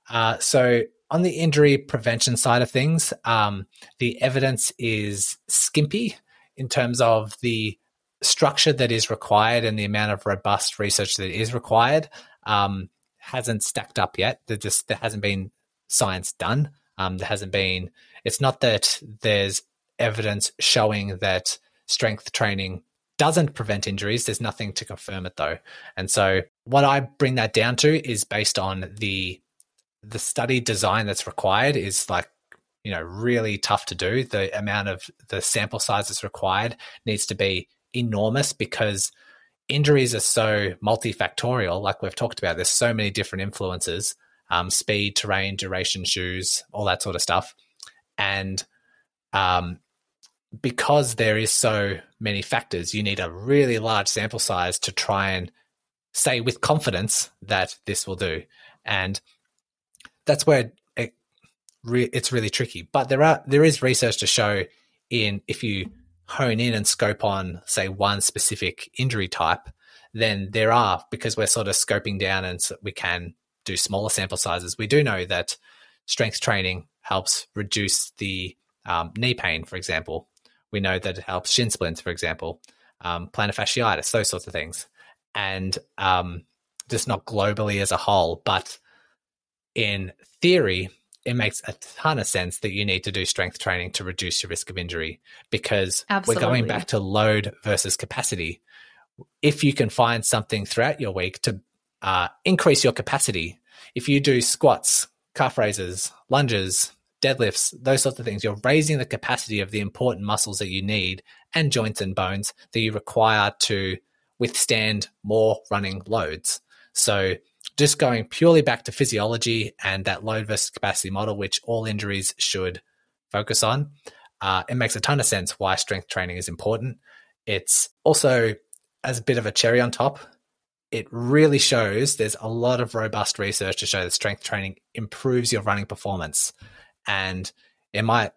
Uh, so, on the injury prevention side of things, um, the evidence is skimpy in terms of the structure that is required and the amount of robust research that is required um, hasn't stacked up yet. There just there hasn't been science done. Um, there hasn't been. It's not that there's evidence showing that strength training doesn't prevent injuries. There's nothing to confirm it though. And so what I bring that down to is based on the the study design that's required is like you know really tough to do. The amount of the sample size that's required needs to be enormous because injuries are so multifactorial. Like we've talked about, there's so many different influences: um, speed, terrain, duration, shoes, all that sort of stuff. And um, because there is so many factors, you need a really large sample size to try and say with confidence that this will do. And that's where it re- it's really tricky. But there are there is research to show in if you hone in and scope on say one specific injury type, then there are because we're sort of scoping down and we can do smaller sample sizes. We do know that strength training helps reduce the um, knee pain, for example. We know that it helps shin splints, for example, um, plantar fasciitis, those sorts of things. And um, just not globally as a whole, but in theory, it makes a ton of sense that you need to do strength training to reduce your risk of injury because Absolutely. we're going back to load versus capacity. If you can find something throughout your week to uh, increase your capacity, if you do squats, calf raises, lunges, deadlifts, those sorts of things, you're raising the capacity of the important muscles that you need and joints and bones that you require to withstand more running loads. So just going purely back to physiology and that load versus capacity model, which all injuries should focus on, uh, it makes a ton of sense why strength training is important. It's also, as a bit of a cherry on top, it really shows there's a lot of robust research to show that strength training improves your running performance. And it might,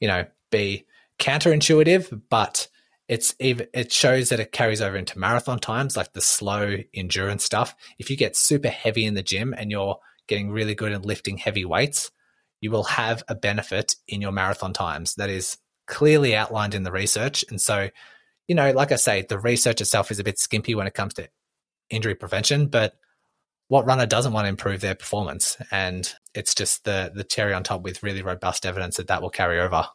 you know, be counterintuitive, but it's even it shows that it carries over into marathon times like the slow endurance stuff. If you get super heavy in the gym and you're getting really good at lifting heavy weights you will have a benefit in your marathon times. That is clearly outlined in the research. And so you know like i say the research itself is a bit skimpy when it comes to injury prevention but what runner doesn't want to improve their performance and it's just the the cherry on top with really robust evidence that that will carry over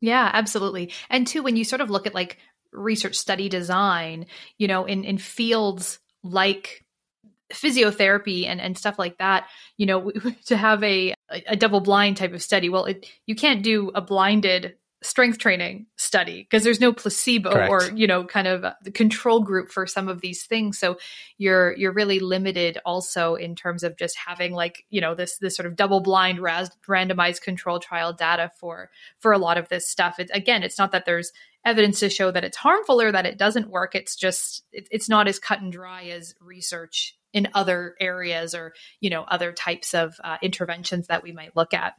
yeah, absolutely. And two, when you sort of look at like research study design, you know, in in fields like physiotherapy and and stuff like that, you know, to have a a double blind type of study, well, it, you can't do a blinded strength training study because there's no placebo Correct. or you know kind of the control group for some of these things. So you're you're really limited also in terms of just having like you know this this sort of double blind ras- randomized control trial data for for a lot of this stuff. It, again it's not that there's evidence to show that it's harmful or that it doesn't work. It's just it, it's not as cut and dry as research in other areas or you know other types of uh, interventions that we might look at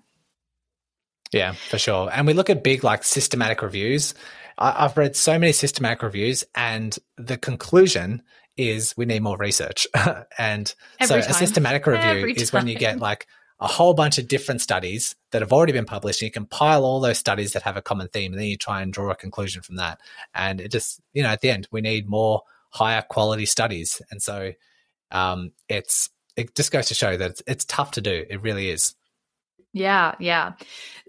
yeah, for sure. And we look at big like systematic reviews. I- have read so many systematic reviews, and the conclusion is we need more research. and Every so time. a systematic review is when you get like a whole bunch of different studies that have already been published. And you compile all those studies that have a common theme, and then you try and draw a conclusion from that. And it just, you know, at the end, we need more higher quality studies. And so um, it's it just goes to show that it's, it's tough to do. It really is. Yeah, yeah.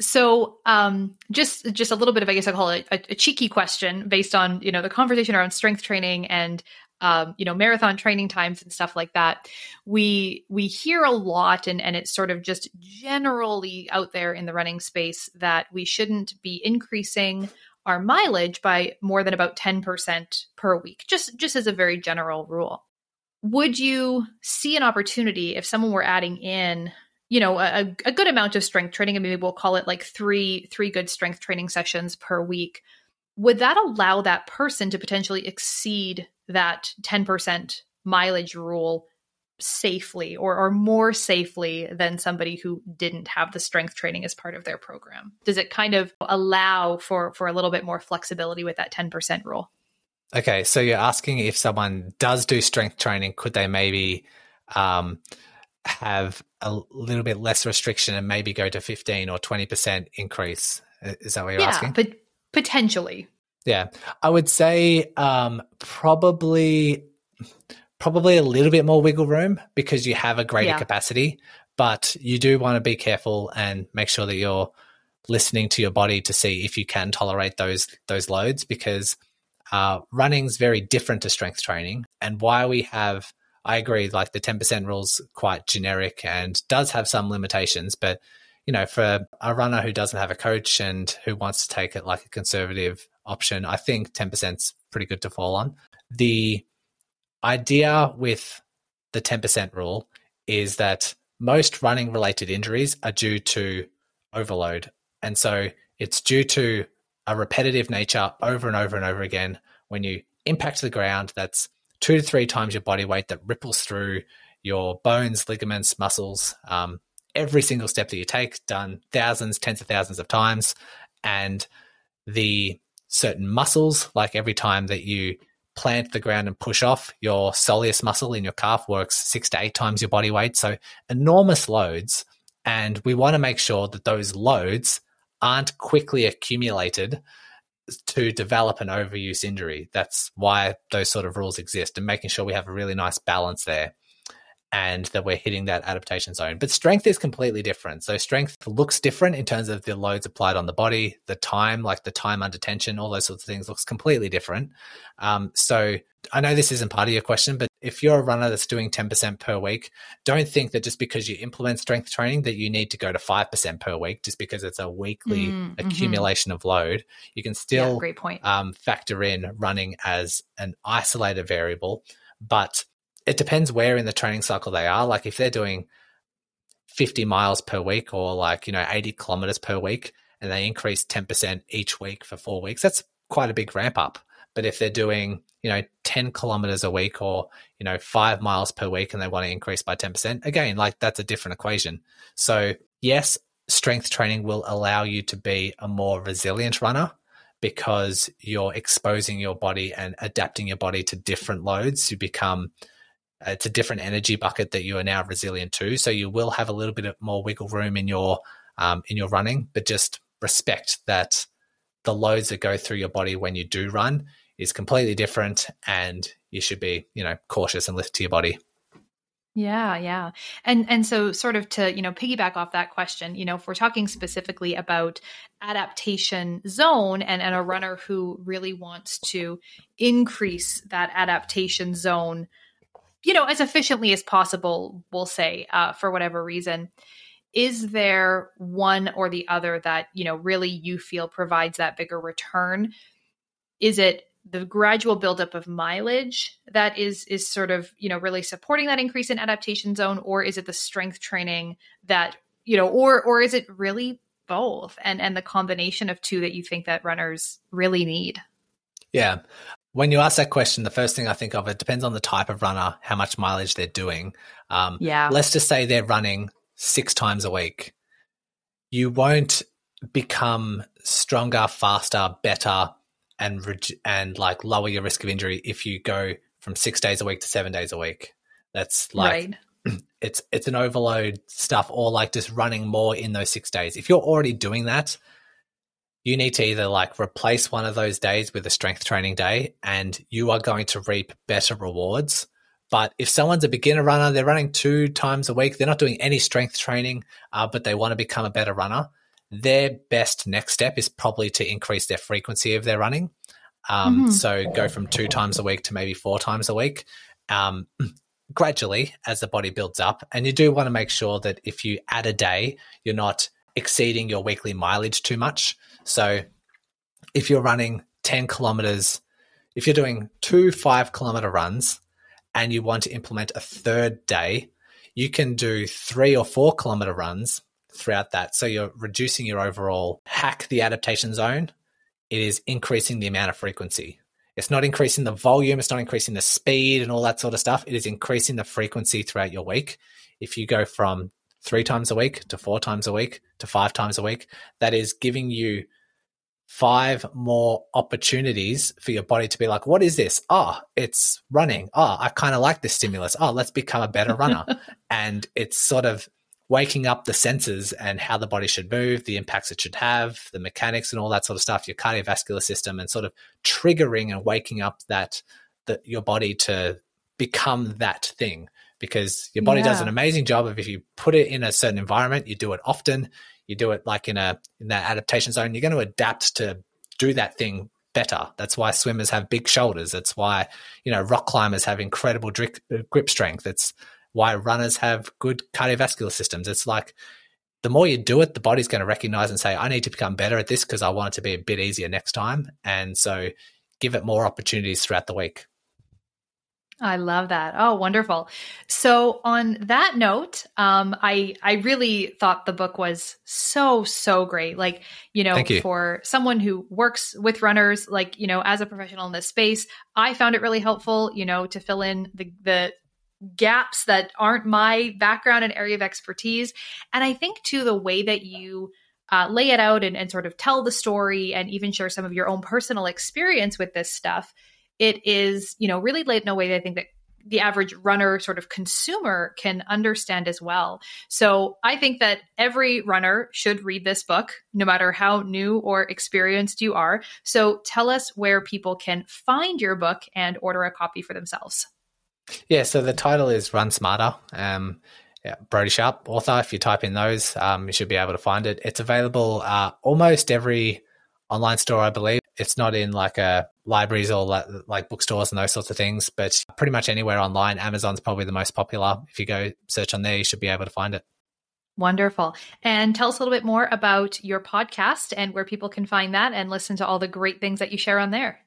So, um, just just a little bit of, I guess I call it a, a, cheeky question based on you know the conversation around strength training and um, you know marathon training times and stuff like that. We we hear a lot, and and it's sort of just generally out there in the running space that we shouldn't be increasing our mileage by more than about ten percent per week, just just as a very general rule. Would you see an opportunity if someone were adding in you know a, a good amount of strength training and maybe we'll call it like three three good strength training sessions per week. Would that allow that person to potentially exceed that 10% mileage rule safely or, or more safely than somebody who didn't have the strength training as part of their program? Does it kind of allow for for a little bit more flexibility with that 10% rule? Okay so you're asking if someone does do strength training could they maybe um, have a little bit less restriction and maybe go to 15 or 20% increase. Is that what you're yeah, asking? But potentially. Yeah. I would say um, probably probably a little bit more wiggle room because you have a greater yeah. capacity, but you do want to be careful and make sure that you're listening to your body to see if you can tolerate those those loads because uh, is very different to strength training and why we have I agree. Like the 10% rule's quite generic and does have some limitations, but you know, for a runner who doesn't have a coach and who wants to take it like a conservative option, I think 10% is pretty good to fall on. The idea with the 10% rule is that most running related injuries are due to overload. And so it's due to a repetitive nature over and over and over again. When you impact the ground, that's two to three times your body weight that ripples through your bones, ligaments, muscles. Um, every single step that you take, done thousands, tens of thousands of times. And the certain muscles, like every time that you plant the ground and push off, your soleus muscle in your calf works six to eight times your body weight. So enormous loads. And we want to make sure that those loads aren't quickly accumulated to develop an overuse injury. That's why those sort of rules exist and making sure we have a really nice balance there and that we're hitting that adaptation zone. But strength is completely different. So strength looks different in terms of the loads applied on the body, the time, like the time under tension, all those sorts of things looks completely different. Um, so I know this isn't part of your question, but if you're a runner that's doing 10% per week, don't think that just because you implement strength training that you need to go to 5% per week just because it's a weekly mm, mm-hmm. accumulation of load. You can still yeah, great point. Um, factor in running as an isolated variable, but it depends where in the training cycle they are. Like if they're doing 50 miles per week or like, you know, 80 kilometers per week and they increase 10% each week for four weeks, that's quite a big ramp up. But if they're doing, you know, 10 kilometers a week or, you know, five miles per week and they want to increase by 10%, again, like that's a different equation. So, yes, strength training will allow you to be a more resilient runner because you're exposing your body and adapting your body to different loads You become it's a different energy bucket that you are now resilient to. So you will have a little bit of more wiggle room in your um, in your running, but just respect that the loads that go through your body when you do run is completely different, and you should be you know cautious and listen to your body. Yeah, yeah. And and so sort of to, you know, piggyback off that question, you know, if we're talking specifically about adaptation zone and, and a runner who really wants to increase that adaptation zone you know, as efficiently as possible, we'll say, uh, for whatever reason. Is there one or the other that, you know, really you feel provides that bigger return? Is it the gradual buildup of mileage that is is sort of you know really supporting that increase in adaptation zone or is it the strength training that you know or or is it really both and and the combination of two that you think that runners really need yeah when you ask that question, the first thing I think of it depends on the type of runner, how much mileage they're doing. Um, yeah. Let's just say they're running six times a week. You won't become stronger, faster, better, and and like lower your risk of injury if you go from six days a week to seven days a week. That's like right. it's it's an overload stuff, or like just running more in those six days. If you're already doing that, you need to either like replace one of those days with a strength training day and you are going to reap better rewards. But if someone's a beginner runner, they're running two times a week, they're not doing any strength training, uh, but they want to become a better runner, their best next step is probably to increase their frequency of their running. Um, mm-hmm. So go from two times a week to maybe four times a week. Um, gradually as the body builds up. And you do want to make sure that if you add a day, you're not exceeding your weekly mileage too much. So if you're running 10 kilometers, if you're doing two five kilometer runs and you want to implement a third day, you can do three or four kilometer runs throughout that. So you're reducing your overall hack the adaptation zone. It is increasing the amount of frequency. It's not increasing the volume, it's not increasing the speed and all that sort of stuff. It is increasing the frequency throughout your week. If you go from three times a week to four times a week to five times a week. That is giving you five more opportunities for your body to be like, what is this? Oh, it's running. Oh, I kind of like this stimulus. Oh, let's become a better runner. and it's sort of waking up the senses and how the body should move, the impacts it should have, the mechanics and all that sort of stuff, your cardiovascular system, and sort of triggering and waking up that, that your body to become that thing because your body yeah. does an amazing job of if you put it in a certain environment, you do it often, you do it like in a in that adaptation zone, you're going to adapt to do that thing better. That's why swimmers have big shoulders. That's why you know rock climbers have incredible grip, grip strength. It's why runners have good cardiovascular systems. It's like the more you do it, the body's going to recognize and say, I need to become better at this because I want it to be a bit easier next time. And so give it more opportunities throughout the week. I love that. Oh, wonderful. So on that note, um, I I really thought the book was so so great. Like you know, you. for someone who works with runners, like you know, as a professional in this space, I found it really helpful. You know, to fill in the the gaps that aren't my background and area of expertise, and I think too the way that you uh, lay it out and, and sort of tell the story and even share some of your own personal experience with this stuff it is, you know, really laid in a way that I think that the average runner sort of consumer can understand as well. So I think that every runner should read this book, no matter how new or experienced you are. So tell us where people can find your book and order a copy for themselves. Yeah, so the title is Run Smarter. Um, yeah, Brodie Sharpe, author. If you type in those, um, you should be able to find it. It's available uh, almost every online store, I believe. It's not in like a libraries or like, like bookstores and those sorts of things, but pretty much anywhere online. Amazon's probably the most popular. If you go search on there, you should be able to find it. Wonderful. And tell us a little bit more about your podcast and where people can find that and listen to all the great things that you share on there.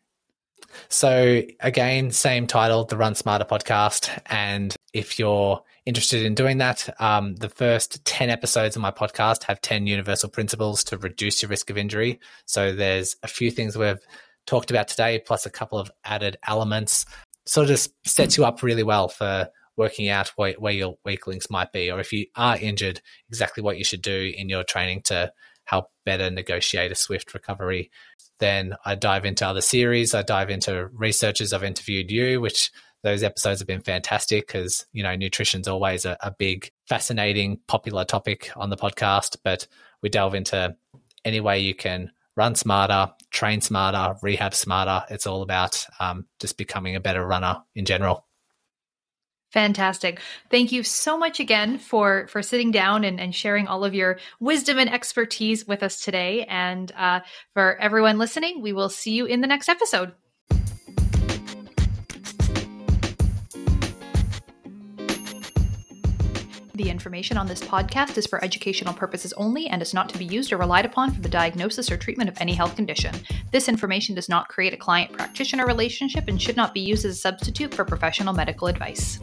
So, again, same title, the Run Smarter podcast. And if you're interested in doing that, um, the first 10 episodes of my podcast have 10 universal principles to reduce your risk of injury. So, there's a few things we've talked about today, plus a couple of added elements. Sort of just sets you up really well for working out where, where your weak links might be, or if you are injured, exactly what you should do in your training to help better negotiate a swift recovery then I dive into other series. I dive into researchers. I've interviewed you, which those episodes have been fantastic because, you know, nutrition's always a, a big, fascinating, popular topic on the podcast. But we delve into any way you can run smarter, train smarter, rehab smarter. It's all about um, just becoming a better runner in general. Fantastic. Thank you so much again for for sitting down and, and sharing all of your wisdom and expertise with us today. And uh, for everyone listening, we will see you in the next episode. The information on this podcast is for educational purposes only and is not to be used or relied upon for the diagnosis or treatment of any health condition. This information does not create a client practitioner relationship and should not be used as a substitute for professional medical advice.